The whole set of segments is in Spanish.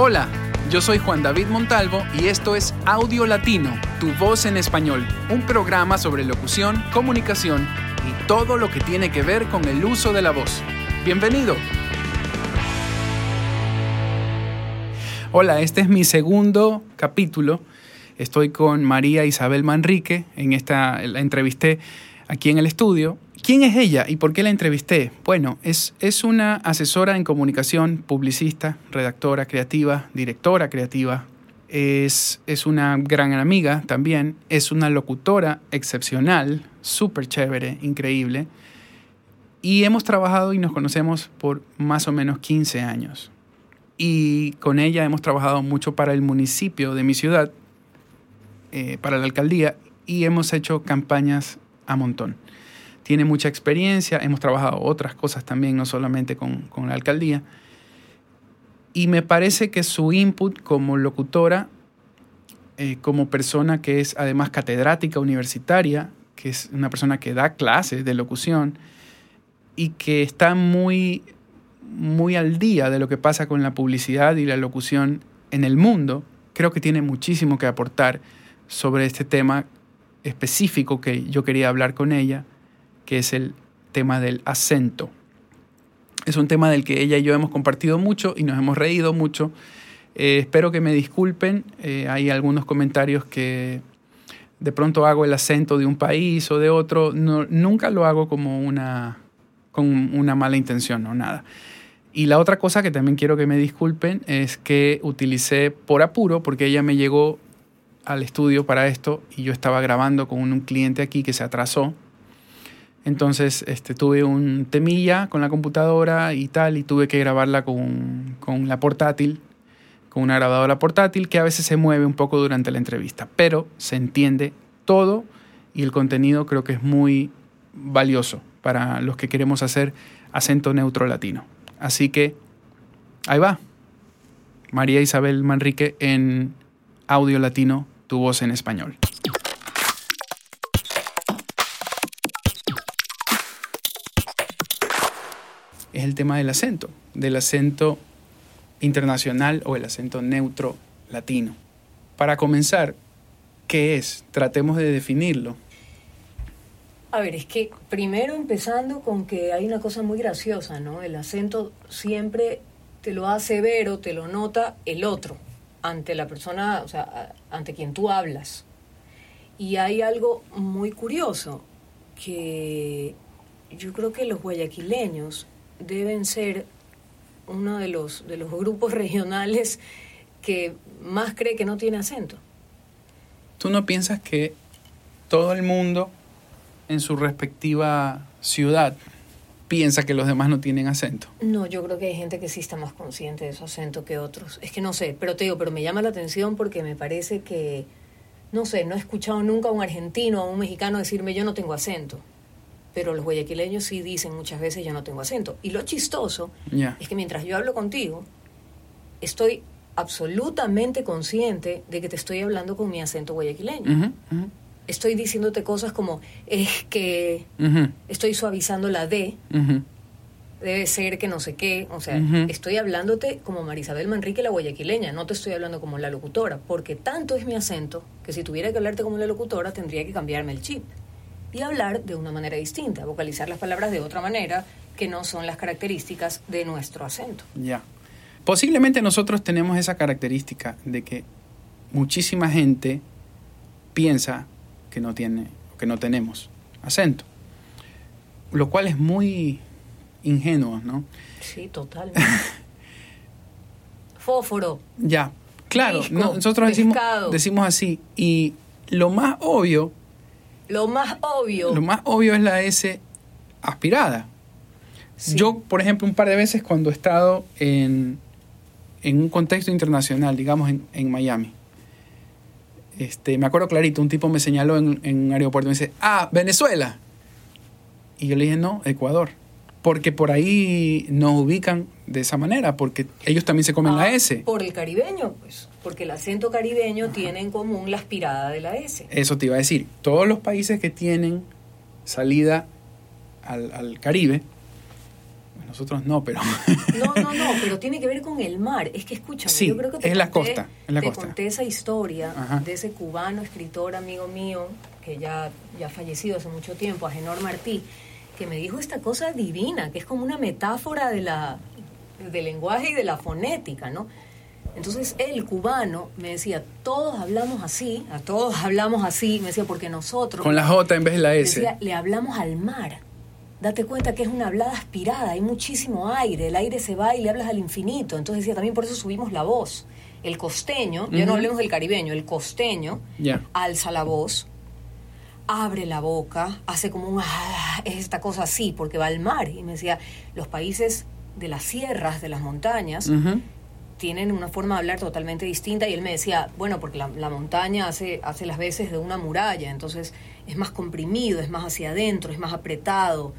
Hola, yo soy Juan David Montalvo y esto es Audio Latino, tu voz en español, un programa sobre locución, comunicación y todo lo que tiene que ver con el uso de la voz. Bienvenido. Hola, este es mi segundo capítulo. Estoy con María Isabel Manrique. En esta la entrevisté aquí en el estudio ¿Quién es ella y por qué la entrevisté? Bueno, es, es una asesora en comunicación, publicista, redactora creativa, directora creativa. Es, es una gran amiga también. Es una locutora excepcional, súper chévere, increíble. Y hemos trabajado y nos conocemos por más o menos 15 años. Y con ella hemos trabajado mucho para el municipio de mi ciudad, eh, para la alcaldía, y hemos hecho campañas a montón tiene mucha experiencia, hemos trabajado otras cosas también, no solamente con, la alcaldía. Y me parece que su input como locutora, eh, como persona que es además catedrática universitaria, que es una persona que da clases de locución y que está muy, muy al día de lo que pasa con la publicidad y la locución en el mundo, creo que tiene muchísimo que aportar sobre este tema específico que yo quería hablar con ella que es el tema del acento. Es un tema del que ella y yo hemos compartido mucho y nos hemos reído mucho. Eh, espero que me disculpen. Eh, hay algunos comentarios que de pronto hago el acento de un país o de otro. nunca lo hago como una, con una mala intención o nada. Y la otra cosa que también quiero que me disculpen es que utilicé por apuro, porque ella me llegó al estudio para esto y yo estaba grabando con un cliente aquí que se atrasó entonces este, tuve un temilla con la computadora y tal, y tuve que grabarla con, con la portátil, con una grabadora portátil que a veces se mueve un poco durante la entrevista, pero se entiende todo y el contenido creo que es muy valioso para los que queremos hacer acento neutro latino. Así que ahí va. María Isabel Manrique en Audio Latino, tu voz en español. Es el tema del acento, del acento internacional o el acento neutro latino. Para comenzar, ¿qué es? Tratemos de definirlo. A ver, es que primero empezando con que hay una cosa muy graciosa, ¿no? El acento siempre te lo hace ver o te lo nota el otro, ante la persona, o sea, ante quien tú hablas. Y hay algo muy curioso, que yo creo que los guayaquileños deben ser uno de los, de los grupos regionales que más cree que no tiene acento. ¿Tú no piensas que todo el mundo en su respectiva ciudad piensa que los demás no tienen acento? No, yo creo que hay gente que sí está más consciente de su acento que otros. Es que no sé, pero te digo, pero me llama la atención porque me parece que, no sé, no he escuchado nunca a un argentino o a un mexicano decirme yo no tengo acento pero los guayaquileños sí dicen muchas veces yo no tengo acento. Y lo chistoso es que mientras yo hablo contigo, estoy absolutamente consciente de que te estoy hablando con mi acento guayaquileño. Estoy diciéndote cosas como, es que estoy suavizando la D, debe ser que no sé qué, o sea, estoy hablándote como Marisabel Manrique, la guayaquileña, no te estoy hablando como la locutora, porque tanto es mi acento que si tuviera que hablarte como la locutora tendría que cambiarme el chip y hablar de una manera distinta, vocalizar las palabras de otra manera que no son las características de nuestro acento. Ya. Posiblemente nosotros tenemos esa característica de que muchísima gente piensa que no tiene que no tenemos acento, lo cual es muy ingenuo, ¿no? Sí, totalmente. Fósforo. Ya, claro, nosotros decimos, decimos así y lo más obvio lo más obvio. Lo más obvio es la S aspirada. Yo, por ejemplo, un par de veces cuando he estado en, en un contexto internacional, digamos en, Miami, este, me acuerdo clarito, un tipo me señaló en, en, un aeropuerto y me dice, ah, Venezuela. Y yo le dije, no, Ecuador. Porque por ahí nos ubican de esa manera, porque ellos también se comen la ah, S. Por el caribeño, pues porque el acento caribeño tiene en común la aspirada de la S. Eso te iba a decir. Todos los países que tienen salida al, Caribe, nosotros no, pero... No, no, no, pero tiene que ver con el mar. Es que escúchame, Sí, yo creo que te es la conté- costa, es la te costa. conté esa historia Ajá. de ese cubano escritor amigo mío que ya ya ha fallecido hace mucho tiempo, Agenor Martí, que me dijo esta cosa divina, que es como una metáfora de la del lenguaje y de la fonética, ¿no? Entonces el cubano me decía, todos hablamos así, a todos hablamos así, me decía, porque nosotros Con la J en vez de la S. Decía, le hablamos al mar. Date cuenta que es una hablada aspirada, hay muchísimo aire, el aire se va y le hablas al infinito. Entonces decía, también por eso subimos la voz. El costeño, ya no hablemos del caribeño, el costeño alza la voz, abre la boca, hace como un ah, es esta cosa así, porque va al mar. Y me decía, los países de las sierras, de las montañas, tienen una forma de hablar totalmente distinta y él me decía, bueno, porque la, la montaña hace, hace las veces de una muralla, entonces es más comprimido, es más hacia adentro, es más apretado.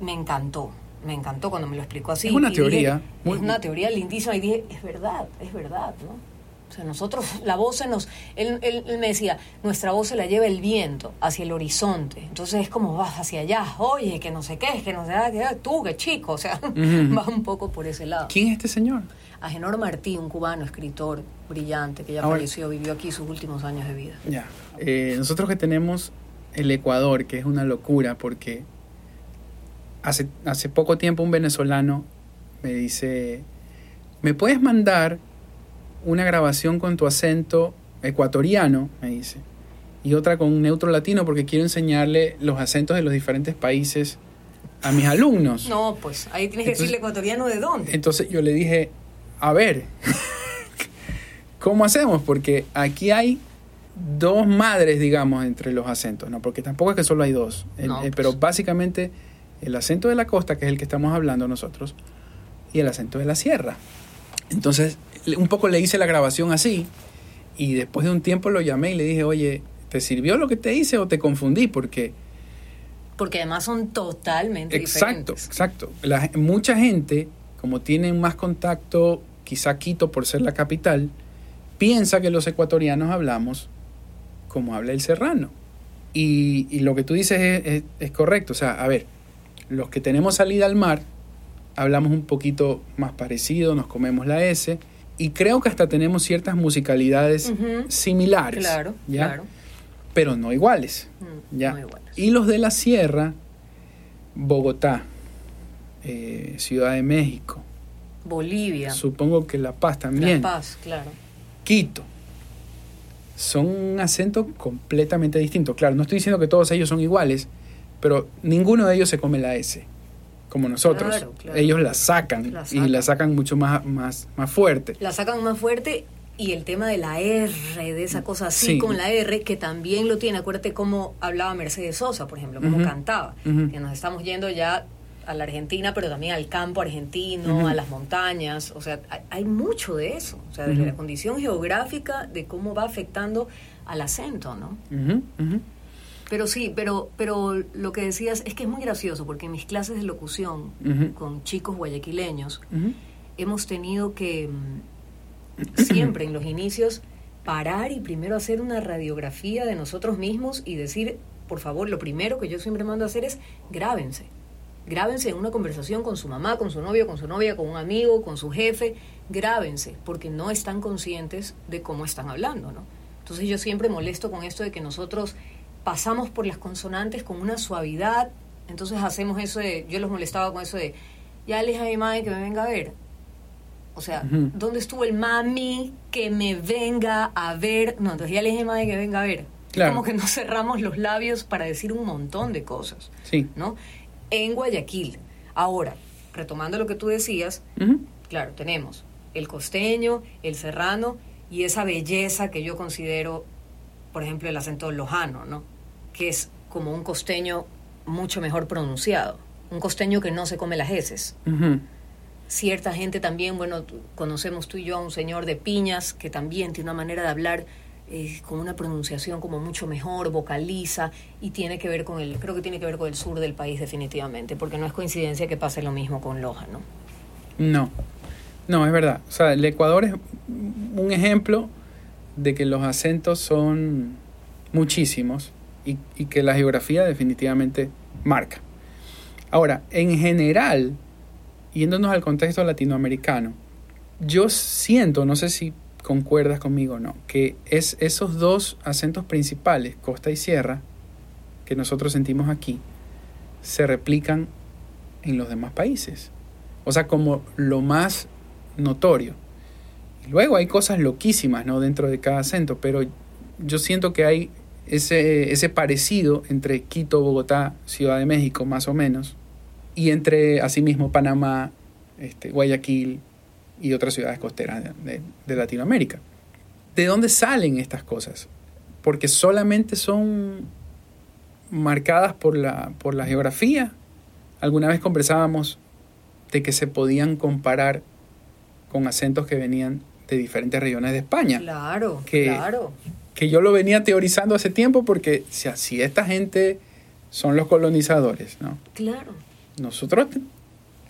Me encantó, me encantó cuando me lo explicó así. Es una dije, teoría muy- es una teoría lindísima y dije, es verdad, es verdad, ¿no? O sea, nosotros, la voz se nos... Él, él- él me decía, nuestra voz se la lleva el viento hacia el horizonte. Entonces es como vas hacia allá, oye, que no sé qué, que no sé qué, tú, que chico. O sea, Ujú. va un poco por ese lado. ¿Quién es este señor? Agenor Martí, un cubano, escritor brillante, que ya Ahora- falleció, vivió aquí sus últimos años de vida. Ya. Eh, nosotros que tenemos el Ecuador, que es una locura, porque hace, hace poco tiempo un venezolano me dice, ¿me puedes mandar una grabación con tu acento ecuatoriano? Me dice. Y otra con un neutro latino, porque quiero enseñarle los acentos de los diferentes países a mis alumnos. No, pues ahí tienes que decirle ecuatoriano de dónde. Entonces yo le dije, a ver, ¿cómo hacemos? Porque aquí hay dos madres, digamos, entre los acentos, ¿no? Porque tampoco es que solo hay dos. El- No, eh, pues. Pero básicamente el acento de la costa, que es el que estamos hablando nosotros, y el acento de la sierra. Entonces, un poco le hice la grabación así, y después de un tiempo lo llamé y le dije, oye, ¿te sirvió lo que te hice o te confundí? Porque Porque además son totalmente Exacto, diferentes. exacto. La- mucha gente, como tienen más contacto, quizá Quito por ser la capital, piensa que los ecuatorianos hablamos como habla el serrano. Y, y lo que tú dices es, es- es correcto. O sea, a ver, los que tenemos salida al mar, hablamos un poquito más parecido, nos comemos la S, y creo que hasta tenemos ciertas musicalidades similares. Claro, ¿ya? claro. Pero no iguales. Mm, Ya. muy buenas. Y los de la sierra, Bogotá, eh, Ciudad de México, Bolivia, supongo que La Paz también, La Paz, claro. Quito, son un acento completamente distinto. Claro, no estoy diciendo que todos ellos son iguales, pero ninguno de ellos se come la S, como nosotros. Claro, claro. ellos la sacan, La y la sacan mucho más, más, más fuerte. La sacan más fuerte y el tema de la R, de esa cosa así Sí. con la R, que también lo tiene. Acuérdate cómo hablaba Mercedes Sosa, por ejemplo, cómo cantaba. Ujú. Que nos estamos yendo ya a la Argentina, pero también al campo argentino, a las montañas. O sea, hay, mucho de eso. O sea, de la condición geográfica, de cómo va afectando al acento, ¿no? Pero sí, pero, pero lo que decías es que es muy gracioso, porque en mis clases de locución con chicos guayaquileños, hemos tenido que mm, siempre en los inicios parar y primero hacer una radiografía de nosotros mismos y decir, por favor, lo primero que yo siempre mando a hacer es grábense. Grábense en una conversación con su mamá, con su novio, con su novia, con un amigo, con su jefe. Grábense, porque no están conscientes de cómo están hablando, ¿no? Entonces yo siempre molesto con esto de que nosotros pasamos por las consonantes con una suavidad. Entonces hacemos eso de, yo los molestaba con eso de, ya le dije a mi madre que me venga a ver. O sea. ¿dónde estuvo el mami que me venga a ver? No, entonces ya le dije a mi madre que venga a ver. Claro. Como que nos cerramos los labios para decir un montón de cosas, Sí. ¿no? En Guayaquil. Ahora, retomando lo que tú decías, claro, tenemos el costeño, el serrano y esa belleza que yo considero, por ejemplo, el acento lojano, ¿no? Que es como un costeño mucho mejor pronunciado, un costeño que no se come las heces. Cierta gente también, bueno, conocemos tú y yo a un señor de Piñas que también tiene una manera de hablar eh, con una pronunciación como mucho mejor, vocaliza y tiene que ver con el, creo que tiene que ver con el sur del país definitivamente, porque no es coincidencia que pase lo mismo con Loja, ¿no? No, no, es verdad. O sea, el Ecuador es un ejemplo de que los acentos son muchísimos y, que la geografía definitivamente marca. Ahora, en general, yéndonos al contexto latinoamericano, yo siento, no sé si concuerdas conmigo o no, que es esos dos acentos principales, costa y sierra, que nosotros sentimos aquí, se replican en los demás países. O sea, como lo más notorio. luego hay cosas loquísimas, ¿no? Dentro de cada acento, pero yo siento que hay ese, ese parecido entre Quito, Bogotá, Ciudad de México, más o menos, y entre, asimismo, Panamá, este, Guayaquil y otras ciudades costeras de, de Latinoamérica. ¿De dónde salen estas cosas? Porque solamente son marcadas por la, por la geografía. Alguna vez conversábamos de que se podían comparar con acentos que venían de diferentes regiones de España. Claro, que, claro. Que yo lo venía teorizando hace tiempo porque si, si esta gente son los colonizadores, ¿no? Claro. Nosotros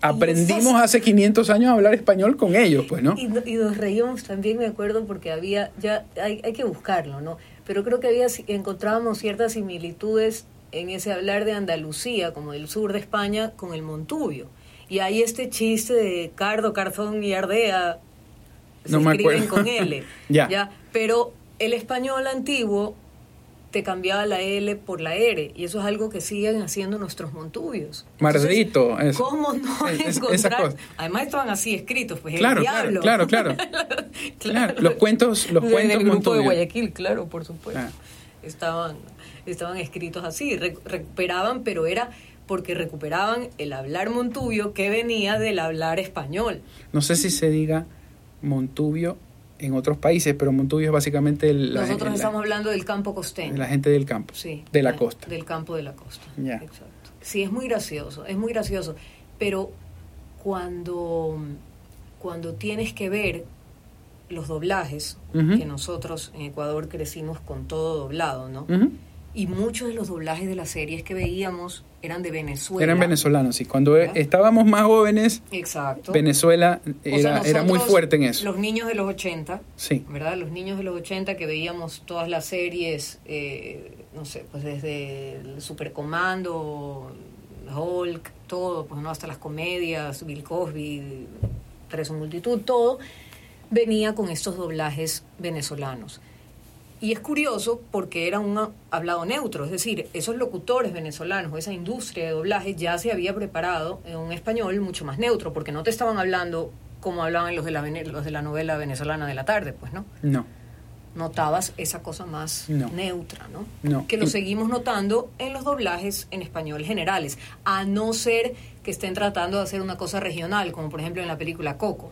aprendimos hace 500 años a hablar español con ellos, pues, ¿no? Y, y, nos reímos también, me acuerdo, porque había, ya hay, hay que buscarlo, ¿no? Pero creo que había, encontrábamos ciertas similitudes en ese hablar de Andalucía, como del sur de España, con el Montubio. Y hay este chiste de Cardo, Carzón y Ardea, se no me escriben acuerdo. con L. ya. ya. Pero el español antiguo te cambiaba la L por la R, y eso es algo que siguen haciendo nuestros montubios. Mardito. Entonces, ¿Cómo no es, encontrar? Además estaban así escritos, pues claro, el diablo. Claro, claro, claro. claro. Los cuentos, los cuentos el grupo montubios. de Guayaquil, claro, por supuesto. Ah. Estaban, estaban escritos así, Re recuperaban, pero era porque recuperaban el hablar montubio que venía del hablar español. No sé si se diga montubio en otros países, pero Montubio es básicamente el, la, Nosotros la, estamos hablando del campo costeño. de la gente del campo, Sí. de la costa. Del campo de la costa. Ya. Exacto. Sí, es muy gracioso, es muy gracioso. Pero cuando, cuando tienes que ver los doblajes, que nosotros en Ecuador crecimos con todo doblado, ¿no? Ujú. Y muchos de los doblajes de las series que veíamos eran de Venezuela. Eran venezolanos, sí. Cuando estábamos más jóvenes, Exacto. Venezuela O era, era muy fuerte en eso. Los niños de los 80, Sí. ¿verdad? Los niños de los 80 que veíamos todas las series, eh, no sé, pues desde el Supercomando, Hulk, todo, pues no, hasta las comedias, Bill Cosby, Tres en Multitud, todo, venía con estos doblajes venezolanos. Y es curioso porque era un hablado neutro, es decir, esos locutores venezolanos, esa industria de doblaje ya se había preparado en un español mucho más neutro, porque no te estaban hablando como hablaban los de la, los de la novela venezolana de la tarde, pues no. No. Notabas esa cosa más No. neutra, ¿no? No. Que lo seguimos notando en los doblajes en español generales, a no ser que estén tratando de hacer una cosa regional, como por ejemplo en la película Coco.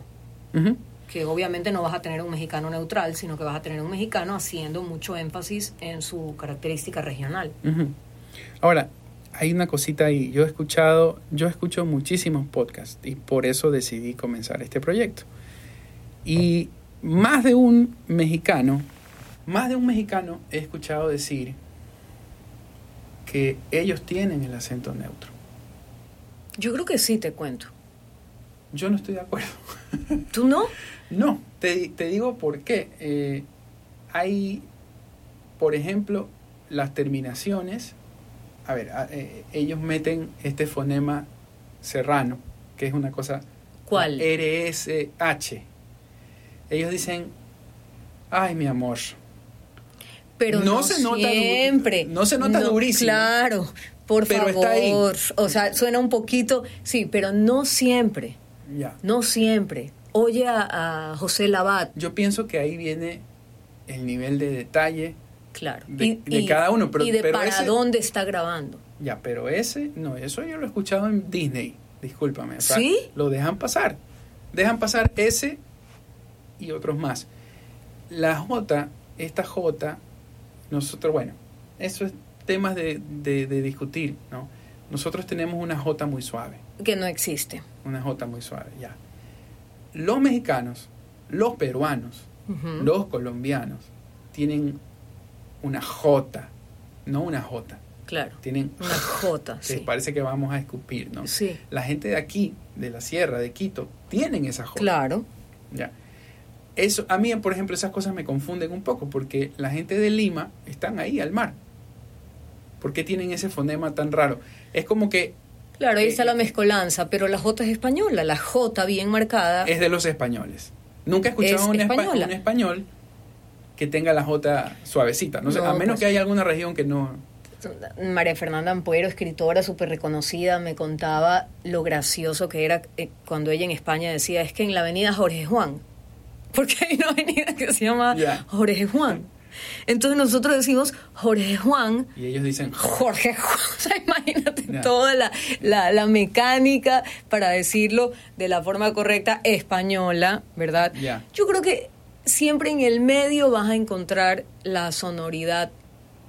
Que obviamente no vas a tener un mexicano neutral, sino que vas a tener un mexicano haciendo mucho énfasis en su característica regional. Ahora, hay una cosita ahí. Yo he escuchado, yo escucho muchísimos podcasts y por eso decidí comenzar este proyecto. Y más de un mexicano, más de un mexicano he escuchado decir que ellos tienen el acento neutro. Yo creo que sí te cuento. Yo no estoy de acuerdo. ¿Tú no? No, te, te digo por qué. Eh, hay, por ejemplo, las terminaciones. A ver, eh, ellos meten este fonema serrano, que es una cosa. ¿Cuál? RSH. Ellos dicen, ay, mi amor. Pero no no, se nota siempre. no se nota durísimo. Claro, por Pero está ahí. favor. O sea, suena un poquito, sí, pero no siempre. Ya. No siempre. Oye a, a José Labat, Yo pienso que ahí viene el nivel de detalle. claro. De- de cada uno, pero- y de pero para ese- dónde está grabando. Ya, pero ese, no, eso yo lo he escuchado en Disney, discúlpame. o sea, ¿Sí? Lo dejan pasar. Dejan pasar ese y otros más. La J, esta J, nosotros, bueno, eso es temas de, de- de discutir, ¿no? Nosotros tenemos una J muy suave, Que no existe. una J muy suave, ya. Los mexicanos, los peruanos, los colombianos tienen una J, no una J, Claro. tienen Una J, que sí. parece que vamos a escupir, ¿no? Sí. La gente de aquí, de la sierra, de Quito, tienen esa J. Claro. Ya. Eso, a mí, por ejemplo, esas cosas me confunden un poco porque la gente de Lima están ahí al mar. ¿Por qué tienen ese fonema tan raro? Es como que Claro, ahí Eh, está la mezcolanza, pero la J es española, la J bien marcada. Es de los españoles. Nunca he escuchado Es un, espa- un español que tenga la J suavecita. No sé, No, a menos pues. que haya alguna región que no. María Fernanda Ampuero, escritora súper reconocida, me contaba lo gracioso que era eh, cuando ella en España decía, es que en la avenida Jorge Juan, porque hay una avenida que se llama. Jorge Juan. Entonces nosotros decimos Jorge Juan, Y ellos dicen. Jorge Juan. O sea, imagínate toda la, la, la mecánica para decirlo de la forma correcta española, ¿verdad? Yo creo que siempre en el medio vas a encontrar la sonoridad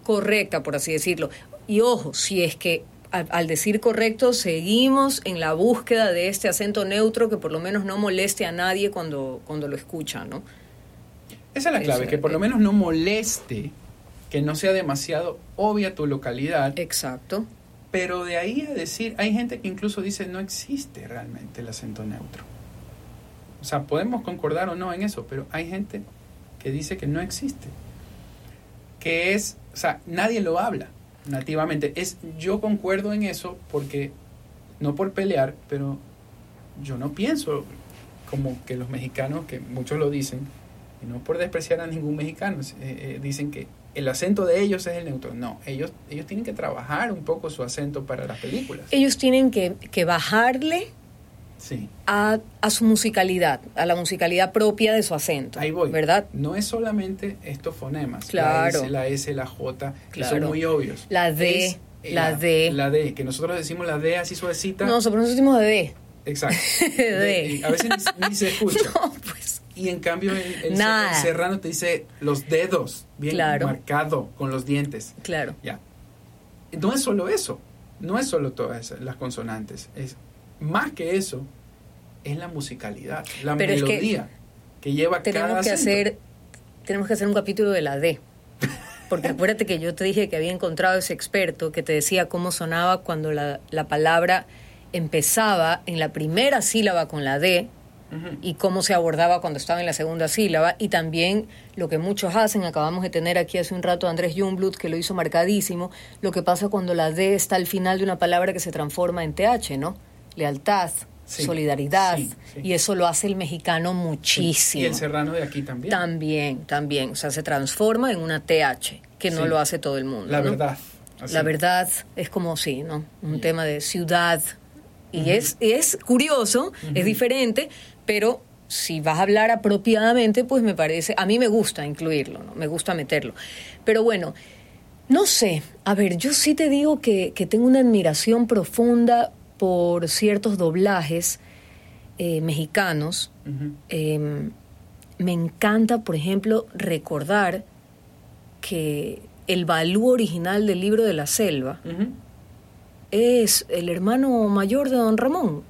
correcta, por así decirlo. Y ojo, si es que al, al decir correcto seguimos en la búsqueda de este acento neutro que por lo menos no moleste a nadie cuando, cuando lo escucha, ¿no? Esa es la clave, que por lo menos no moleste, que no sea demasiado obvia tu localidad. Exacto. Pero de ahí a decir, hay gente que incluso dice no existe realmente el acento neutro. O sea, podemos concordar o no en eso, pero hay gente que dice que no existe. Que es, o sea, nadie lo habla nativamente. Es, yo concuerdo en eso porque, no por pelear, pero yo no pienso como que los mexicanos, que muchos lo dicen, y no por despreciar a ningún mexicano, eh, eh, dicen que el acento de ellos es el neutro. No, ellos, ellos tienen que trabajar un poco su acento para las películas. Ellos tienen que, que bajarle Sí, a, a su musicalidad, a la musicalidad propia de su acento. ahí voy. ¿Verdad? No es solamente estos fonemas, Claro. la S, la S, la J, que son Claro. muy obvios. La D, Es, eh, la D. La D, que nosotros decimos la D así suavecita. No, nosotros decimos de D. Exacto. D. y a veces ni, ni se escucha. No, pues. Y en cambio el, serrano te dice los dedos, bien Claro. marcado, con los dientes. Claro. Ya. No es solo eso, no es solo todas las consonantes, es más que eso, es la musicalidad, la Pero es que melodía que, lleva cada Tenemos que acento. hacer, tenemos que hacer un capítulo de la D. Porque acuérdate que yo te dije que había encontrado ese experto que te decía cómo sonaba cuando la, la palabra empezaba en la primera sílaba con la D Y cómo se abordaba cuando estaba en la segunda sílaba y también lo que muchos hacen, acabamos de tener aquí hace un rato a Andrés Jungblut que lo hizo marcadísimo, lo que pasa cuando la D está al final de una palabra que se transforma en TH, ¿no? Lealtad, Sí, solidaridad sí, sí. y eso lo hace el mexicano muchísimo. Y el serrano de aquí también. También, también, o sea, se transforma en una TH, que no lo hace todo el mundo. la ¿no? verdad. así. La verdad es como sí, ¿no? Un tema de ciudad. Y es, es curioso, es diferente, pero si vas a hablar apropiadamente, pues me parece, a mí me gusta incluirlo, ¿no? Me gusta meterlo. Pero bueno, no sé, a ver, yo sí te digo que, que tengo una admiración profunda por ciertos doblajes eh, mexicanos. Eh, me encanta, por ejemplo, recordar que el Balú original del libro de la selva es el hermano mayor de Don Ramón.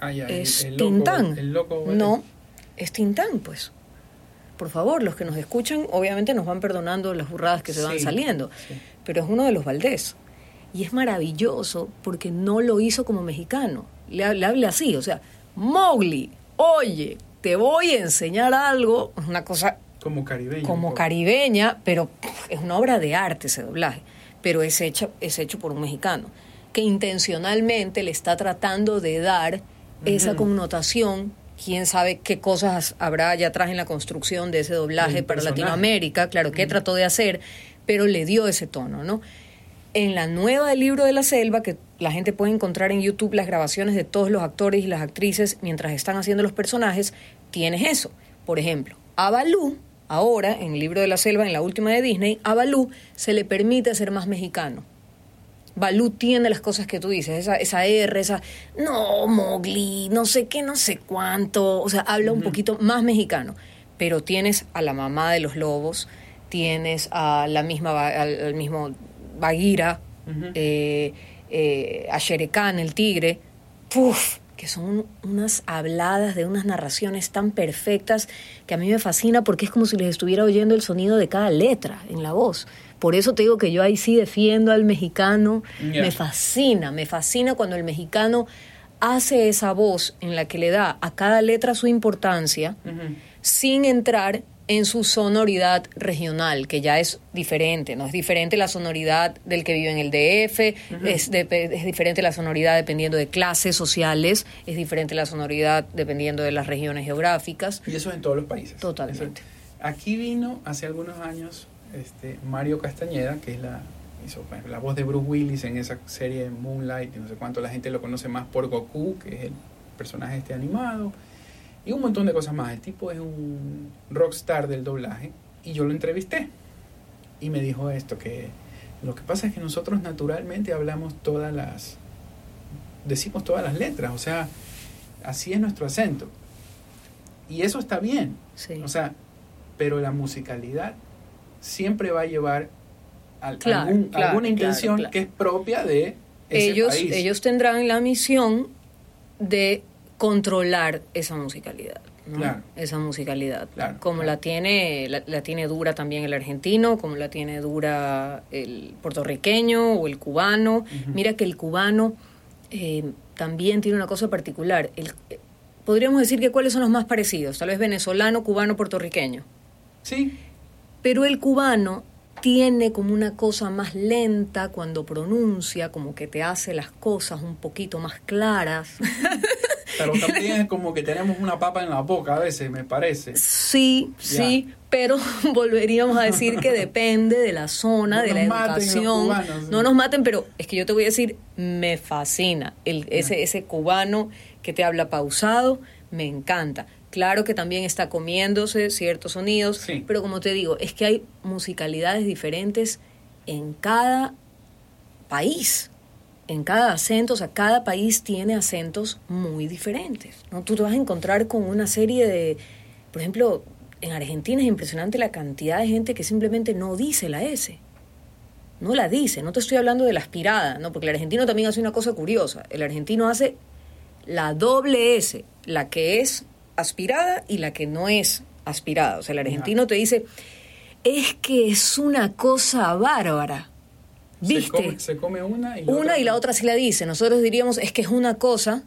Ah, ya, el- es el loco- Tintán. el loco- no, es Tintán, pues. Por favor, los que nos escuchan, obviamente nos van perdonando las burradas que se van Sí, saliendo. sí. Pero es uno de los Valdés. Y es maravilloso porque no lo hizo como mexicano. Le, le habla así, o sea, Mowgli, oye, te voy a enseñar algo. Es una cosa Como caribeño. un como caribeña, pero pff, es una obra de arte ese doblaje, pero es hecho, es hecho por un mexicano, que intencionalmente le está tratando de dar esa connotación, quién sabe qué cosas habrá allá atrás en la construcción de ese doblaje para personaje. Latinoamérica, claro, qué trató de hacer, pero le dio ese tono, ¿no? En la nueva del libro de la selva, que la gente puede encontrar en YouTube las grabaciones de todos los actores y las actrices mientras están haciendo los personajes, tienes eso. Por ejemplo, a Balú, ahora en el libro de la selva, en la última de Disney, a Balú se le permite ser más mexicano. Balú tiene las cosas que tú dices, esa, esa R, esa, no, Mowgli, no sé qué, no sé cuánto, o sea, habla un poquito más mexicano, pero tienes a la mamá de los lobos, tienes a la misma, al, al mismo Bagheera, eh, eh, a Shere Khan, el tigre, ¡puf! que son unas habladas de unas narraciones tan perfectas que a mí me fascina porque es como si les estuviera oyendo el sonido de cada letra en la voz. Por eso te digo que yo ahí sí defiendo al mexicano. Me fascina, me fascina cuando el mexicano hace esa voz en la que le da a cada letra su importancia sin entrar en su sonoridad regional, que ya es diferente, ¿no? Es diferente la sonoridad del que vive en el DF, es, es diferente la sonoridad dependiendo de clases sociales, es diferente la sonoridad dependiendo de las regiones geográficas. Y eso es en todos los países. Totalmente. aquí vino hace algunos años este, Mario Castañeda, que es la, hizo, la voz de Bruce Willis en esa serie Moonlight, y no sé cuánto, la gente lo conoce más por Goku, que es el personaje este animado y un montón de cosas más. El tipo es un rockstar del doblaje y yo lo entrevisté y me dijo esto, que lo que pasa es que nosotros naturalmente hablamos todas las, decimos todas las letras, o sea, así es nuestro acento. Y eso está bien, o sea, pero la musicalidad siempre va a llevar a alguna intención que es propia de ese ellos, país. Ellos tendrán la misión de controlar esa musicalidad. Esa musicalidad. como la tiene, la, tiene dura también el argentino, como la tiene dura el puertorriqueño o el cubano. Mira que el cubano eh, también tiene una cosa particular. El, podríamos decir que cuáles son los más parecidos, tal vez venezolano, cubano, puertorriqueño. Sí. Pero el cubano tiene como una cosa más lenta cuando pronuncia, como que te hace las cosas un poquito más claras. Pero también es como que tenemos una papa en la boca a veces, me parece. Sí, sí, pero volveríamos a decir que depende de la zona, de la educación. No nos maten, pero es que yo te voy a decir, me fascina el, ese, ese cubano que te habla pausado, me encanta. Claro que también está comiéndose ciertos sonidos, pero como te digo, es que hay musicalidades diferentes en cada país en cada acento, o sea, cada país tiene acentos muy diferentes. ¿no? Tú te vas a encontrar con una serie de, por ejemplo, en Argentina es impresionante la cantidad de gente que simplemente no dice la S. No la dice, no te estoy hablando de la aspirada, ¿no? porque el argentino también hace una cosa curiosa. El argentino hace la doble S, la que es aspirada y la que no es aspirada. O sea, el argentino te dice, es que es una cosa bárbara. ¿Viste? Se come, una y la Una otra y la otra sí la dice. Nosotros diríamos, es que es una cosa,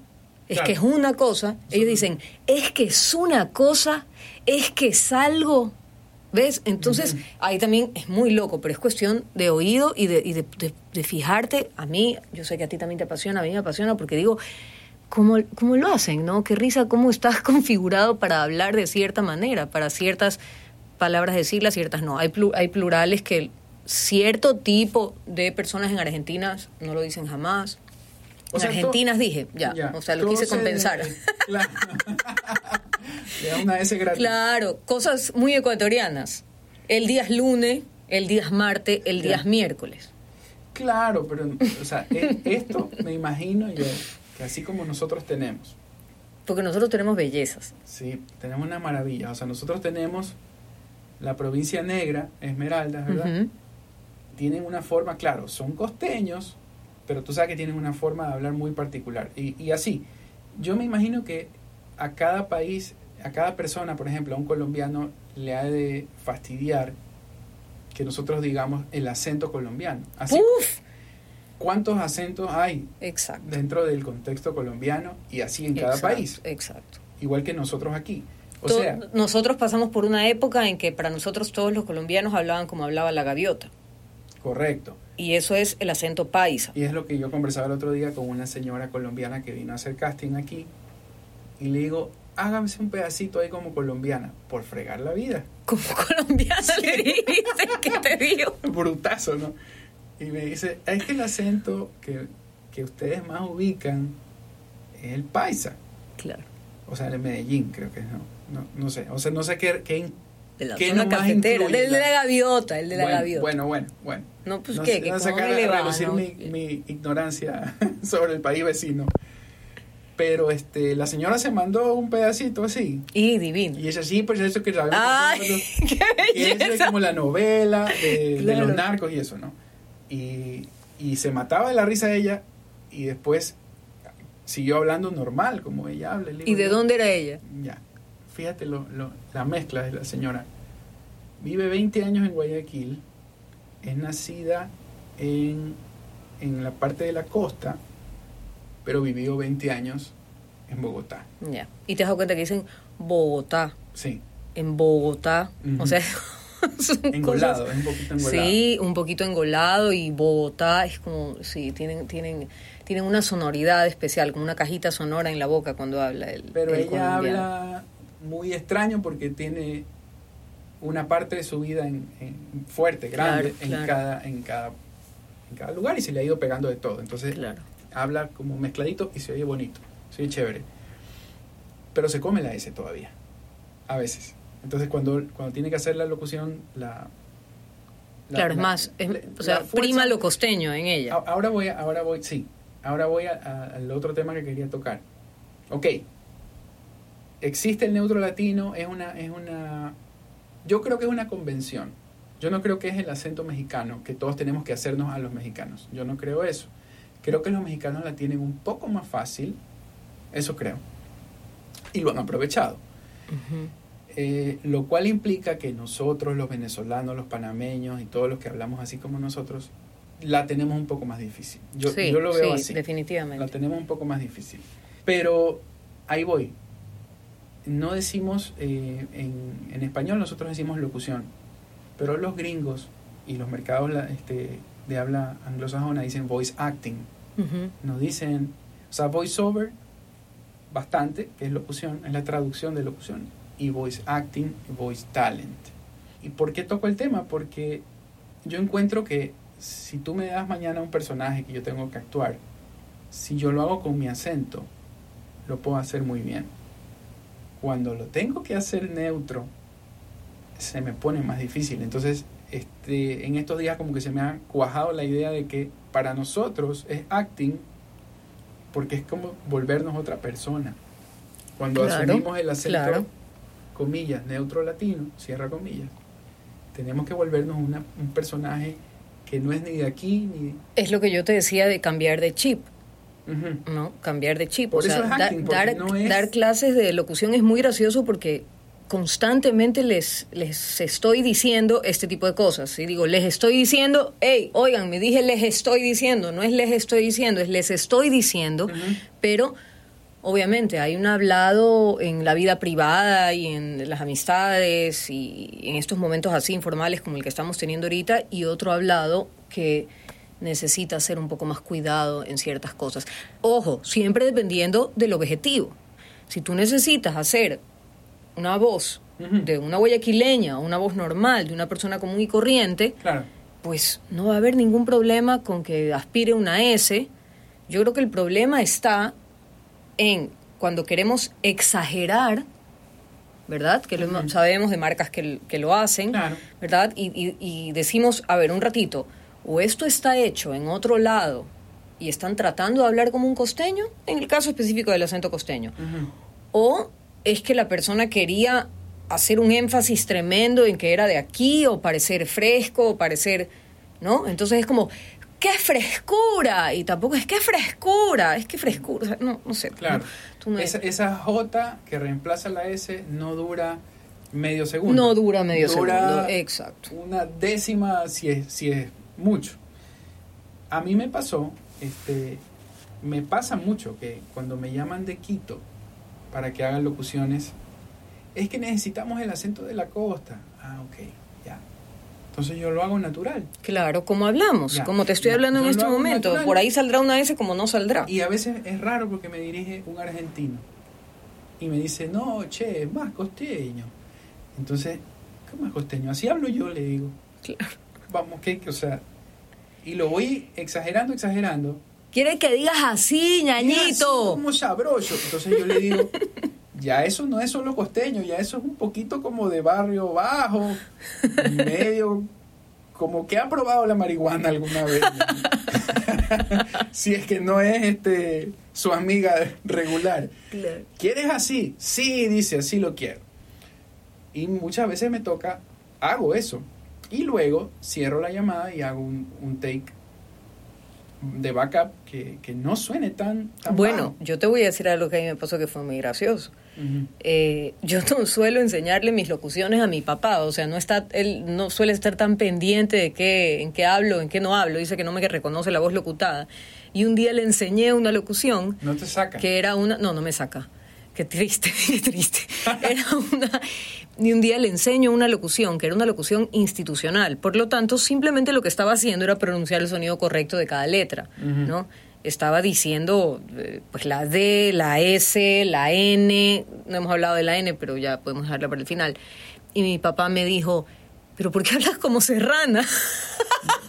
es que es una cosa. Ellos dicen, es que es una cosa, es que es algo. ¿Ves? Entonces, ahí también es muy loco, pero es cuestión de oído y, de, y de, de, fijarte. A mí, yo sé que a ti también te apasiona, a mí me apasiona porque digo, ¿cómo, cómo lo hacen? ¿no? Qué risa, cómo estás configurado para hablar de cierta manera, para ciertas palabras decirlas, ciertas no. Hay, hay plurales que cierto tipo de personas en Argentina no lo dicen jamás. O en Argentinas dije, ya, o sea, lo quise compensar. claro. una S claro, cosas muy ecuatorianas. El día es lunes, el día es martes, el día es miércoles. Claro, pero o sea, e, esto me imagino yo que así como nosotros tenemos. Porque nosotros tenemos bellezas. Sí, tenemos una maravilla. O sea, nosotros tenemos la provincia negra, Esmeraldas, ¿verdad? tienen una forma, claro, son costeños, pero tú sabes que tienen una forma de hablar muy particular. Y, y así, yo me imagino que a cada país, a cada persona, por ejemplo, a un colombiano le ha de fastidiar que nosotros digamos el acento colombiano. Así, ¿Cuántos acentos hay exacto. dentro del contexto colombiano y así en cada país? Exacto. Igual que nosotros aquí. O sea, nosotros pasamos por una época en que para nosotros todos los colombianos hablaban como hablaba la gaviota. Correcto. Y eso es el acento paisa. Y es lo que yo conversaba el otro día con una señora colombiana que vino a hacer casting aquí. Y le digo, hágame un pedacito ahí como colombiana, por fregar la vida. Como colombiana le dijiste, ¿qué te digo? Brutazo, ¿no? Y me dice, es que el acento que, que ustedes más ubican es el paisa. Claro. O sea, el Medellín, creo que no. No, no sé. O sea, no sé qué, qué, de la zona cafetera, del de la gaviota, el de la bueno, gaviota. Bueno, bueno, bueno. No, pues qué, que no sacar a relucir mi, mi, ignorancia sobre el país vecino. Pero este, la señora se mandó un pedacito así. Y divino. Y es así, pues eso que sabemos. ¡Ay, qué belleza! Y es como la novela de, de, los narcos y eso, ¿no? Y, y se mataba de la risa ella y después siguió hablando normal, como ella habla. ¿Y de dónde era ella? Ya fíjate lo, la mezcla de la señora. Vive 20 años en Guayaquil, es nacida en, en la parte de la costa, pero vivió 20 años en Bogotá. Ya. Y te das cuenta que dicen Bogotá. Sí. en Bogotá. O sea, engolado, es un poquito engolado. Sí, un poquito engolado y Bogotá es como, sí, tienen, tienen, tienen una sonoridad especial, como una cajita sonora en la boca cuando habla el Pero el ella colombiano. habla muy extraño porque tiene una parte de su vida en, en- fuerte, grande, Claro, en, claro. Cada, en, cada, en cada lugar y se le ha ido pegando de todo. Entonces Claro. habla como mezcladito y se oye bonito, se oye chévere. Pero se come la S todavía, a veces. Entonces cuando, cuando tiene que hacer la locución, la... la- claro, es más, es- la- o sea, fuerza- prima lo costeño en ella. a- Ahora voy, a- ahora voy, sí, ahora voy a- a- al otro tema que quería tocar. Ok, existe el neutro latino, es una, es una, yo creo que es una convención. Yo no creo que es el acento mexicano, que todos tenemos que hacernos a los mexicanos. Yo no creo eso. Creo que los mexicanos la tienen un poco más fácil, eso creo. Y lo han aprovechado. Ujú. Eh, lo cual implica que nosotros, los venezolanos, los panameños y todos los que hablamos así como nosotros, la tenemos un poco más difícil. Yo, sí, yo lo veo sí, así. definitivamente. La tenemos un poco más difícil. Pero ahí voy. No decimos, eh, en, en español nosotros decimos locución, pero los gringos y los mercados este, de habla anglosajona dicen voice acting. Ujú. Nos dicen, o sea, voice over, bastante, que es locución, es la traducción de locución, y voice acting y voice talent. ¿Y por qué toco el tema? Porque yo encuentro que si tú me das mañana un personaje que yo tengo que actuar, si yo lo hago con mi acento, lo puedo hacer muy bien. Cuando lo tengo que hacer neutro, se me pone más difícil. Entonces, este, en estos días como que se me ha cuajado la idea de que para nosotros es acting porque es como volvernos otra persona. Cuando Claro, asumimos el acento, claro. Comillas, neutro latino, cierra comillas, tenemos que volvernos una- un personaje que no es ni de aquí ni... Es lo que yo te decía de cambiar de chip. ¿no? Cambiar de chip. Por o sea, es acting, dar, no es- dar clases de locución es muy gracioso porque constantemente les, les estoy diciendo este tipo de cosas. Y digo, les estoy diciendo, hey, oigan, me dije les estoy diciendo, no es les estoy diciendo, es les estoy diciendo, pero obviamente hay un hablado en la vida privada y en las amistades y en estos momentos así informales como el que estamos teniendo ahorita y otro hablado que necesita ser un poco más cuidado en ciertas cosas. Ojo, siempre dependiendo del objetivo. Si tú necesitas hacer una voz de una guayaquileña o una voz normal de una persona común y corriente, Claro. pues no va a haber ningún problema con que aspire una S. Yo creo que el problema está en cuando queremos exagerar, ¿verdad? Que lo sabemos de marcas que, que lo hacen, Claro. ¿verdad? Y, y- y decimos, a ver, un ratito, o esto está hecho en otro lado y están tratando de hablar como un costeño, en el caso específico del acento costeño, o es que la persona quería hacer un énfasis tremendo en que era de aquí o parecer fresco o parecer, ¿no? Entonces es como, ¡qué frescura! Y tampoco es, ¡qué frescura! Es que frescura, o sea, no, no sé. Claro. Esa, esa J que reemplaza la S no dura medio segundo. no dura medio Dura segundo, exacto. Una décima si es, si es mucho. A mí me pasó, este, me pasa mucho que cuando me llaman de Quito para que hagan locuciones, es que necesitamos el acento de la costa. Ah, ok, ya. Entonces yo lo hago natural. Claro, como hablamos, Ya, como te estoy hablando en este momento. natural. Por ahí saldrá una S como no saldrá. Y a veces es raro porque me dirige un argentino y me dice, no, che, más costeño. Entonces, ¿qué más costeño? Así hablo yo, le digo. Claro. Vamos, que, o sea, y lo voy exagerando, exagerando. Quiere que digas así, Y así ñañito. como sabroso. Entonces yo le digo, ya eso no es solo costeño, ya eso es un poquito como de barrio bajo, medio, como que ha probado la marihuana alguna vez. si es que no es este su amiga regular. Claro. ¿Quieres así? Sí, dice, así lo quiero. Y muchas veces me toca, hago eso. Y luego cierro la llamada y hago un, un take de backup que, que no suene tan, tan Bueno, bajo. yo te voy a decir algo que a mí me pasó que fue muy gracioso. Eh, yo no suelo enseñarle mis locuciones a mi papá, o sea, no está, él no suele estar tan pendiente de qué, en qué hablo, en qué no hablo, dice que no me reconoce la voz locutada. Y un día le enseñé una locución No te saca. que era una, no, no me saca, qué triste, qué triste. Era una, y un día le enseño una locución, que era una locución institucional. Por lo tanto, simplemente lo que estaba haciendo era pronunciar el sonido correcto de cada letra, ¿no? Estaba diciendo eh, pues la D, la S, la N, no hemos hablado de la N, pero ya podemos dejarla para el final. Y mi papá me dijo, pero ¿por qué hablas como serrana?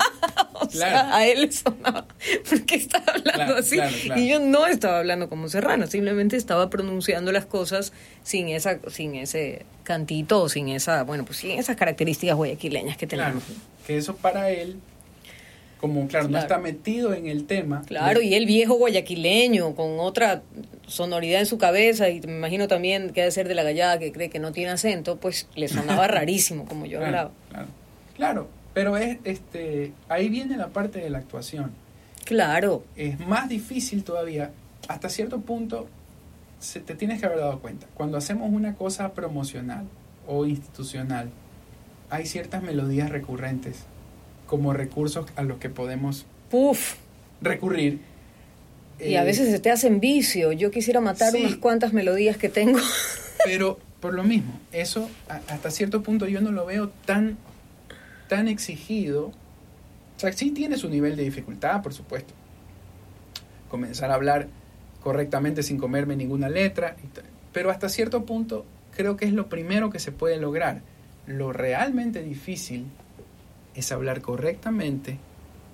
o sea, a él le sonaba, ¿por qué estaba hablando así? Y yo no estaba hablando como serrana, simplemente estaba pronunciando las cosas sin esa sin ese cantito, sin esa, bueno, pues sin esas características guayaquileñas que tenemos. que eso para él como claro, no está metido en el tema. Claro, y el viejo guayaquileño con otra sonoridad en su cabeza y me imagino también que ha de ser de la gallada que cree que no tiene acento, pues le sonaba rarísimo como yo hablaba. Claro, claro, pero es este ahí viene la parte de la actuación. Claro. Es más difícil todavía, hasta cierto punto se, te tienes que haber dado cuenta. Cuando hacemos una cosa promocional o institucional, hay ciertas melodías recurrentes como recursos a los que podemos recurrir. Y a veces se te hacen vicio. Yo quisiera matar unas cuantas melodías que tengo. Pero por lo mismo, eso hasta cierto punto yo no lo veo tan, tan exigido. O sea, sí tiene su nivel de dificultad, por supuesto. Comenzar a hablar correctamente sin comerme ninguna letra. Pero hasta cierto punto creo que es lo primero que se puede lograr. Lo realmente difícil es hablar correctamente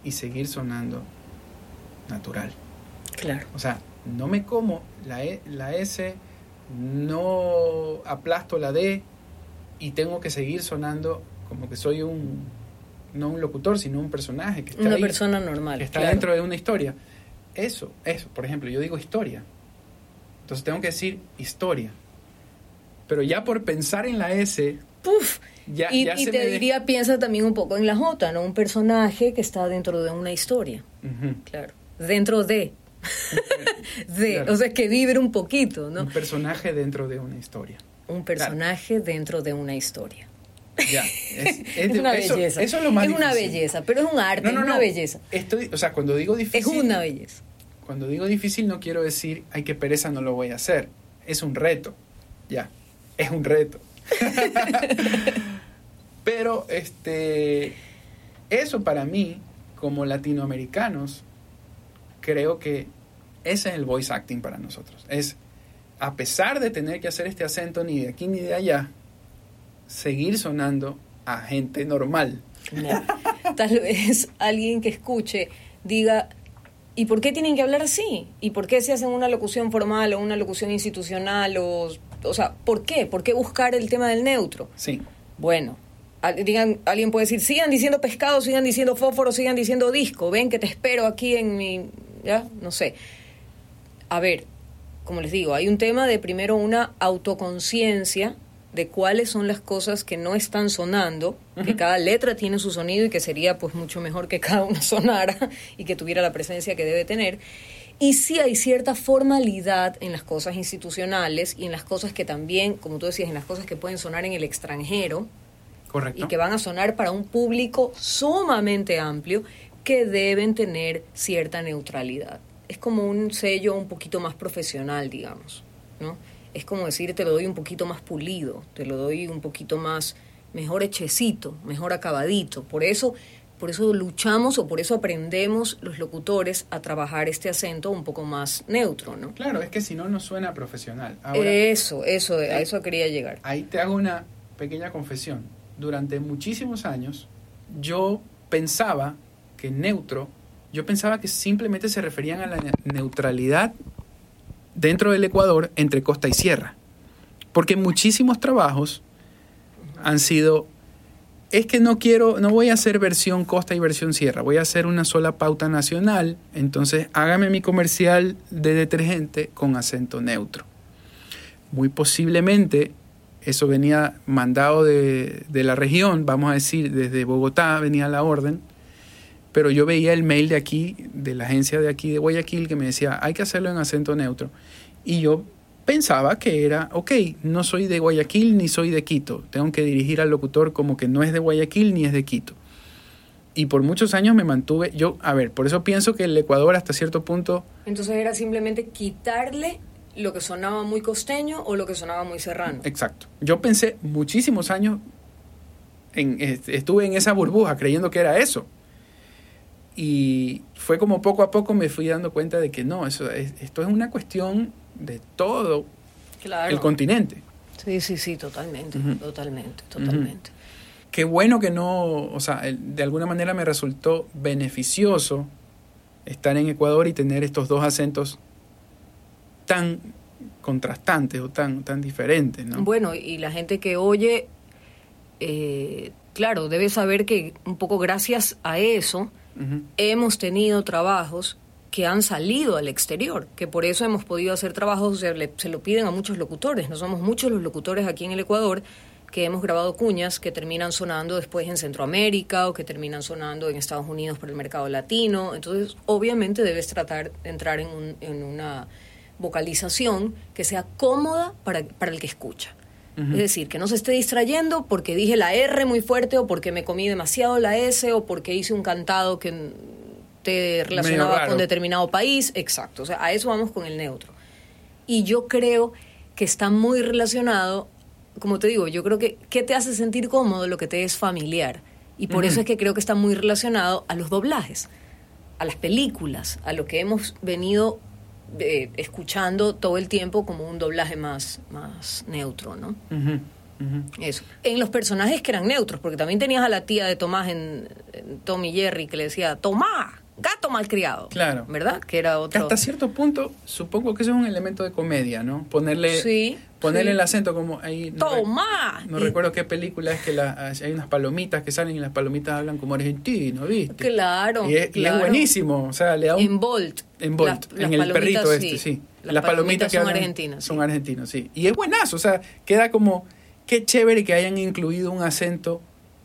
y seguir sonando natural. Claro. O sea, no me como la, e, la S, no aplasto la D y tengo que seguir sonando como que soy un, no un locutor, sino un personaje que está Una persona normal. Que está dentro de una historia. Eso, eso, por ejemplo, yo digo historia. Entonces tengo que decir historia. Pero ya por pensar en la S, ¡puf! y, te diría, piensa también un poco en la J, ¿no? Un personaje que está dentro de una historia. Claro. Dentro de. de. O sea, que vibre un poquito, ¿no? Un personaje dentro de una historia. Un personaje dentro de una historia. Ya, es, una belleza. Eso es lo más Es una belleza, pero es un arte, es una belleza. Estoy, o sea, cuando digo difícil. Es una belleza. Cuando digo difícil no quiero decir, ay, qué pereza, no lo voy a hacer. Es un reto. Ya, es un reto. Pero este, eso para mí, como latinoamericanos, creo que ese es el voice acting para nosotros. Es, a pesar de tener que hacer este acento ni de aquí ni de allá, seguir sonando a gente normal. Tal vez alguien que escuche diga, ¿y por qué tienen que hablar así? ¿Y por qué se hacen una locución formal o una locución institucional? O, o sea, ¿por qué? ¿Por qué buscar el tema del neutro? Sí. Bueno, digan, alguien puede decir, sigan diciendo pescado, sigan diciendo fósforo, sigan diciendo disco, ven que te espero aquí en mi, ya, no sé. A ver, como les digo, hay un tema de primero una autoconciencia de cuáles son las cosas que no están sonando, que cada letra tiene su sonido y que sería pues mucho mejor que cada una sonara y que tuviera la presencia que debe tener. Y sí hay cierta formalidad en las cosas institucionales y en las cosas que también, como tú decías, en las cosas que pueden sonar en el extranjero, y que van a sonar para un público sumamente amplio que deben tener cierta neutralidad. Es como un sello un poquito más profesional, digamos, ¿no? Es como decir, te lo doy un poquito más pulido, te lo doy un poquito más, mejor hechecito, mejor acabadito. Por eso, por eso luchamos o por eso aprendemos los locutores a trabajar este acento un poco más neutro, ¿no? Claro, es que si no, no suena profesional. eso, eso, a eso quería llegar. Ahí te hago una pequeña confesión durante muchísimos años yo pensaba que neutro, yo pensaba que simplemente se referían a la neutralidad dentro del Ecuador entre costa y sierra. Porque muchísimos trabajos han sido es que no quiero, no voy a hacer versión costa y versión sierra, voy a hacer una sola pauta nacional, entonces hágame mi comercial de detergente con acento neutro. Muy posiblemente eso venía mandado de, la región, vamos a decir, desde Bogotá venía la orden, pero yo veía el mail de aquí, de la agencia de aquí de Guayaquil, que me decía, hay que hacerlo en acento neutro. Y yo pensaba que era, ok, no soy de Guayaquil ni soy de Quito, tengo que dirigir al locutor como que no es de Guayaquil ni es de Quito. Y por muchos años me mantuve, yo, a ver, por eso pienso que el Ecuador hasta cierto punto... Entonces era simplemente quitarle lo que sonaba muy costeño o lo que sonaba muy serrano. Exacto. Yo pensé muchísimos años, en, estuve en esa burbuja creyendo que era eso. Y fue como poco a poco me fui dando cuenta de que no, eso esto es una cuestión de todo el continente. Sí, sí, sí, totalmente, totalmente, totalmente. Qué bueno que no, o sea, de alguna manera me resultó beneficioso estar en Ecuador y tener estos dos acentos tan contrastantes o tan, tan diferentes, ¿no? Bueno, y la gente que oye, eh, claro, debe saber que un poco gracias a eso hemos tenido trabajos que han salido al exterior, que por eso hemos podido hacer trabajos, se, lo piden a muchos locutores, no somos muchos los locutores aquí en el Ecuador que hemos grabado cuñas que terminan sonando después en Centroamérica o que terminan sonando en Estados Unidos por el mercado latino. Entonces, obviamente debes tratar de entrar en, en una vocalización que sea cómoda para, para el que escucha. Es decir, que no se esté distrayendo porque dije la R muy fuerte o porque me comí demasiado la S o porque hice un cantado que te relacionaba con determinado país. Exacto, o sea, a eso vamos con el neutro. Y yo creo que está muy relacionado, como te digo, yo creo que ¿qué te hace sentir cómodo? Lo que te es familiar. Y por eso es que creo que está muy relacionado a los doblajes, a las películas, a lo que hemos venido escuchando todo el tiempo como un doblaje más, más neutro, ¿no? Eso. En los personajes que eran neutros, porque también tenías a la tía de Tomás en, Tommy Jerry que le decía, Tomás, gato malcriado. Claro. ¿Verdad? Que era otro. Hasta cierto punto, supongo que eso es un elemento de comedia, ¿no? Ponerle, sí, ponerle el acento como ahí. No ¡Toma! no recuerdo qué película es que la, hay unas palomitas que salen y las palomitas hablan como argentino, ¿viste? Claro. Y es, buenísimo. O sea, le da un. En Bolt. En Bolt, en el perrito este, sí. Las, palomitas, son argentinas. Son argentinos, sí. Y es buenazo, o sea, queda como. Qué chévere que hayan incluido un acento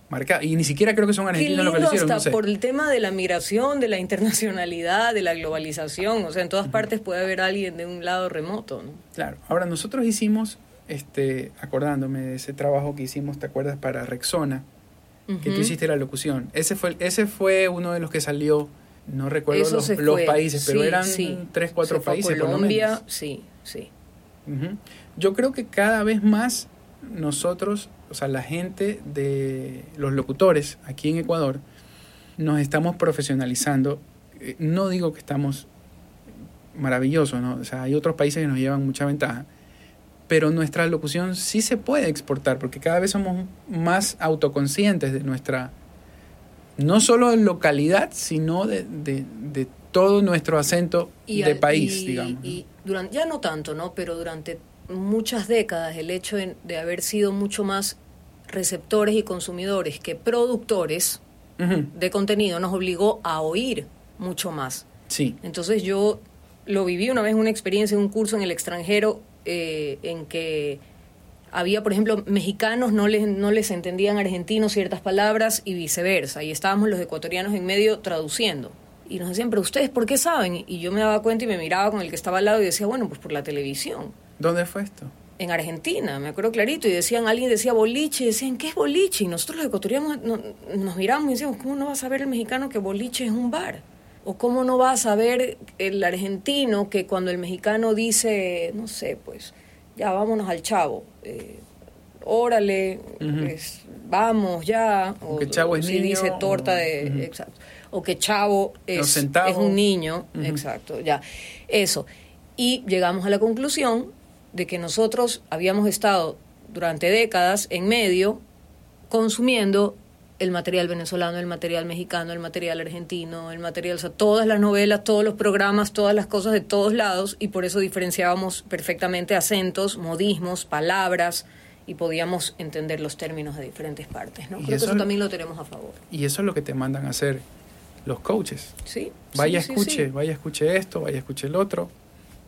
marcado. Y ni siquiera creo que son argentinos lo que le hicieron. Hasta por el tema de la migración, de la internacionalidad, de la globalización. O sea, en todas partes puede haber alguien de un lado remoto. ¿no? Claro. Ahora, nosotros hicimos, este, acordándome de ese trabajo que hicimos, ¿te acuerdas? Para Rexona, que tú hiciste la locución. Ese fue, ese fue uno de los que salió no recuerdo los, países, pero eran tres, cuatro países. Colombia, sí, sí. Yo creo que cada vez más nosotros, o sea, la gente de los locutores aquí en Ecuador, nos estamos profesionalizando. Eh, no digo que estamos maravillosos, ¿no? O sea, hay otros países que nos llevan mucha ventaja, pero nuestra locución sí se puede exportar porque cada vez somos más autoconscientes de nuestra no solo de localidad, sino de, de, todo nuestro acento de país, digamos. Y durante, ya no tanto, ¿no? Pero durante muchas décadas el hecho de, haber sido mucho más receptores y consumidores que productores de contenido nos obligó a oír mucho más. Sí. Entonces yo lo viví una vez una experiencia en un curso en el extranjero eh, en que había, por ejemplo, mexicanos no les, no les entendían argentinos ciertas palabras y viceversa. Y estábamos los ecuatorianos en medio traduciendo. Y nos decían, pero ustedes, ¿por qué saben? Y yo me daba cuenta y me miraba con el que estaba al lado y decía, bueno, pues por la televisión. ¿Dónde fue esto? En Argentina, me acuerdo clarito. Y decían, alguien decía boliche, y decían, ¿qué es boliche? Y nosotros los ecuatorianos nos miramos y decíamos, ¿cómo no va a saber el mexicano que boliche es un bar? ¿O cómo no va a saber el argentino que cuando el mexicano dice, no sé, pues ya vámonos al chavo, eh, órale, pues, vamos ya, o, que chavo es si dice torta de, exacto, o que chavo es, es un niño, exacto, ya, eso. Y llegamos a la conclusión de que nosotros habíamos estado durante décadas en medio consumiendo el material venezolano, el material mexicano, el material argentino, el material, o sea, todas las novelas, todos los programas, todas las cosas de todos lados y por eso diferenciábamos perfectamente acentos, modismos, palabras y podíamos entender los términos de diferentes partes, ¿no? Creo eso, que eso también lo tenemos a favor. Y eso es lo que te mandan a hacer los coaches. Sí. Vaya escuche, vaya escuche esto, vaya escuche el otro.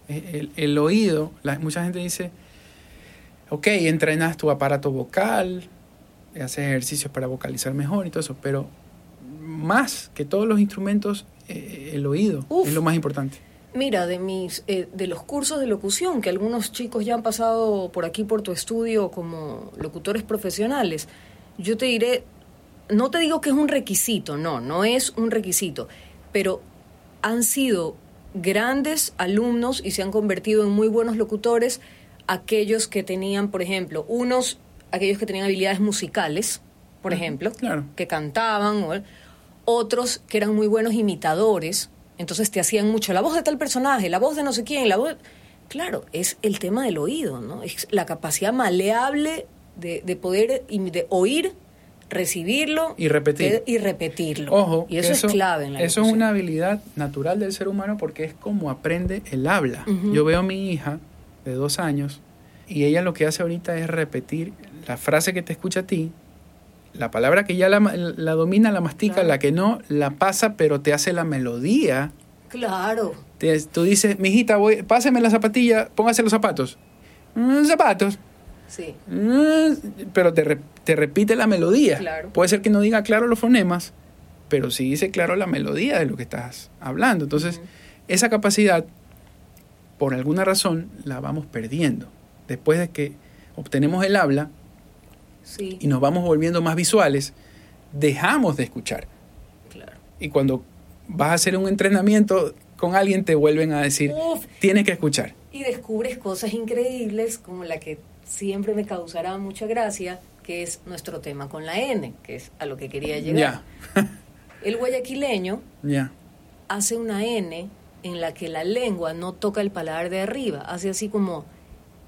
El, el oído, la, mucha gente dice, ok, entrenas tu aparato vocal, haces ejercicios para vocalizar mejor y todo eso, pero más que todos los instrumentos, eh, el oído es lo más importante. Mira, de mis eh, de los cursos de locución que algunos chicos ya han pasado por aquí por tu estudio como locutores profesionales, yo te diré, no te digo que es un requisito, no, no es un requisito, pero han sido grandes alumnos y se han convertido en muy buenos locutores aquellos que tenían, por ejemplo, unos, aquellos que tenían habilidades musicales, por ejemplo, claro. que cantaban, o- otros que eran muy buenos imitadores, entonces te hacían mucho la voz de tal personaje, la voz de no sé quién, la voz... Claro, es el tema del oído, ¿no? Es la capacidad maleable de, de poder de oír, recibirlo Y repetir. y repetirlo. Ojo, y eso, es clave en la Eso es una habilidad natural del ser humano porque es como aprende el habla. Yo veo a mi hija de dos años y ella lo que hace ahorita es repetir la frase que te escucha a ti, la palabra que ya la, la domina, la mastica, Claro. la que no, la pasa, pero te hace la melodía. Claro. Te- tú dices, mijita, voy, páseme la zapatilla, póngase los zapatos. "Mm, zapatos. Sí. Mm, pero te, re- te repite la melodía. Claro. Puede ser que no diga claro los fonemas, pero sí dice claro la melodía de lo que estás hablando. Entonces, esa capacidad, por alguna razón, la vamos perdiendo. Después de que obtenemos el habla Sí. y nos vamos volviendo más visuales, dejamos de escuchar. Claro. Y cuando vas a hacer un entrenamiento con alguien, te vuelven a decir, Uf, tienes que escuchar. y descubres cosas increíbles como la que siempre me causará mucha gracia, que es nuestro tema con la N, que es a lo que quería llegar. El guayaquileño ya. hace una N en la que la lengua no toca el paladar de arriba, hace así como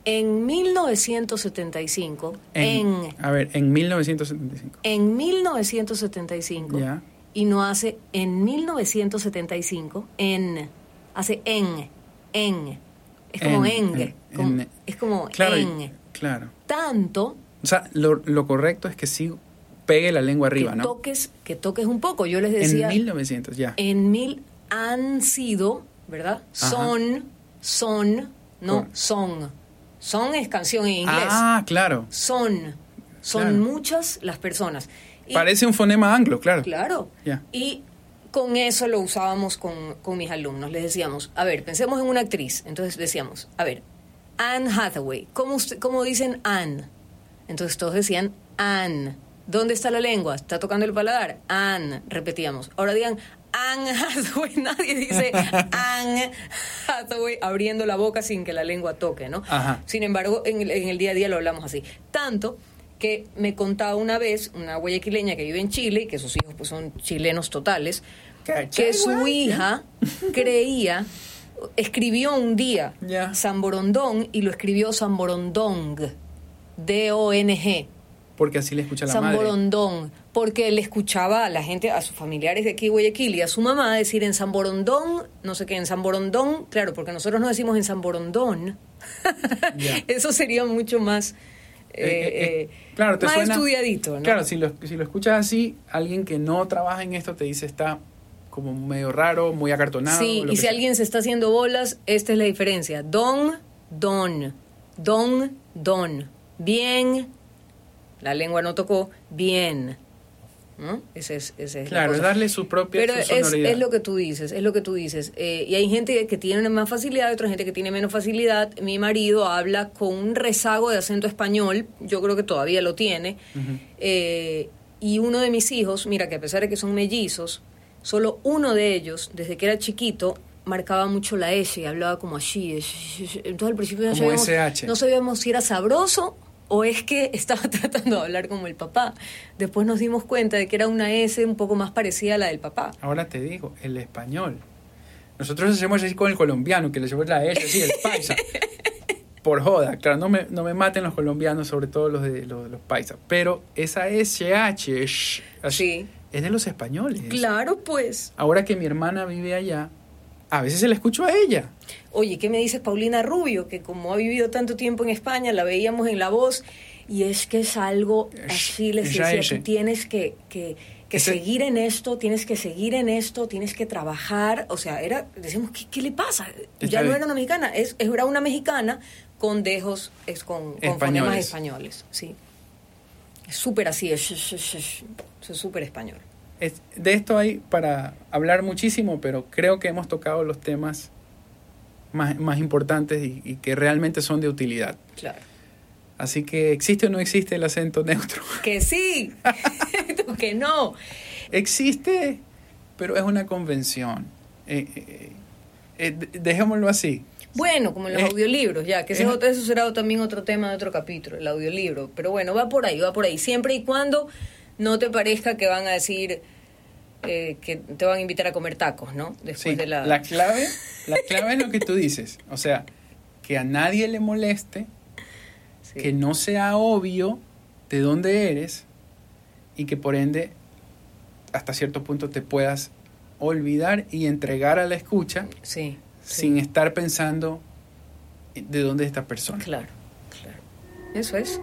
en 1975, en, A ver, en 1975. en 1975, Ya. y no hace en 1975, en, hace en, en, es como En, en, en. es como Claro, en, claro. tanto O sea, lo, lo correcto es que sí pegue la lengua arriba, que ¿no? toques, que toques un poco. Yo les En decía, 1900, ya. en mil han sido, ¿verdad? Ajá. Son, son, no, son. Son es canción en inglés. Ah, claro. Son. Son Claro. muchas las personas. Y- Parece un fonema anglo, claro. Claro. Y con eso lo usábamos con, con mis alumnos. Les decíamos, a ver, pensemos en una actriz. Entonces decíamos, a ver, Anne Hathaway. ¿Cómo, usted- cómo dicen Anne? Entonces todos decían Anne. ¿Dónde está la lengua? ¿Está tocando el paladar? Anne. Repetíamos. Ahora digan Anne Hathaway. Nadie dice Anne Hathaway abriendo la boca sin que la lengua toque, ¿no? Ajá. Sin embargo, en el, en el día a día lo hablamos así. Tanto que me contaba una vez una guayaquileña que vive en Chile y que sus hijos pues son chilenos totales, que su hija creía, escribió un día Ya. Samborondón y lo escribió Samborondong, D-O-N-G. Porque así le escucha la madre. Samborondón, porque le escuchaba a la gente, a sus familiares de aquí Guayaquil y a su mamá decir en Samborondón, no sé qué, en Samborondón, claro, porque nosotros no decimos en Samborondón. Ya. Eso sería mucho más, eh, Eh, eh, eh, eh, claro, te más suena- estudiadito, ¿no? Claro, si lo, si lo escuchas así, alguien que no trabaja en esto te dice está como medio raro, muy acartonado. Sí, y si sea. alguien se está haciendo bolas, esta es la diferencia. Don, don, don, don. Bien, la lengua no tocó, bien. ¿No? Ese es, ese es la Claro, cosa. darle su propia Pero su es, es lo que tú dices, es lo que tú dices. Eh, y hay gente que tiene más facilidad, otra gente que tiene menos facilidad. Mi marido habla con un rezago de acento español, yo creo que todavía lo tiene. Eh, y uno de mis hijos, mira que a pesar de que son mellizos, solo uno de ellos, desde que era chiquito, marcaba mucho la S y hablaba como así. Entonces al principio no Como sabíamos, no sabíamos si era sabroso o es que estaba tratando de hablar como el papá. Después nos dimos cuenta de que era una S un poco más parecida a la del papá. Ahora te digo, el español. Nosotros hacemos así con el colombiano, que le llevamos la S, así, el paisa. Por joda, claro, no me, no me maten los colombianos, sobre todo los de los, los paisas. Pero esa SH sh, así, Sí. Es de los españoles. Claro, pues. Ahora que mi hermana vive allá, a veces se la escucho a ella. Oye, ¿qué me dices Paulina Rubio? Que como ha vivido tanto tiempo en España, la veíamos en La Voz, y es que es algo así, les decía, tú tienes que, que, que Ese- seguir en esto, tienes que seguir en esto, tienes que trabajar, o sea, era, decíamos, ¿qué, qué le pasa? Ya no era una mexicana, es, era una mexicana con dejos, es con, con fonemas españoles, sí. Es súper así, es súper español. Es- de esto hay para hablar muchísimo, pero creo que hemos tocado los temas más, más importantes y, y que realmente son de utilidad. Claro. Así que, ¿existe o no existe el acento neutro? Que sí, que no. Existe, pero es una convención. Eh, eh, eh, dejémoslo así. Bueno, como en los Eh, audiolibros, ya, que ese eh, es otro- eso será también otro tema de otro capítulo, el audiolibro. Pero bueno, va por ahí, va por ahí. Siempre y cuando no te parezca que van a decir eh, que te van a invitar a comer tacos, ¿no? Después Sí, de la... la clave, la clave es lo que tú dices. O sea, que a nadie le moleste, Sí. que no sea obvio de dónde eres y que por ende hasta cierto punto te puedas olvidar y entregar a la escucha Sí, sí. sin estar pensando de dónde es esta persona. Claro, claro. Eso es.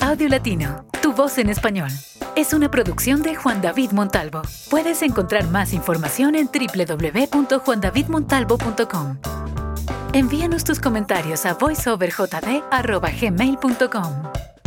Audio Latino, tu voz en español. Es una producción de Juan David Montalvo. Puedes encontrar más información en www.juandavidmontalvo.com. Envíanos tus comentarios a voiceoverjd.gmail.com.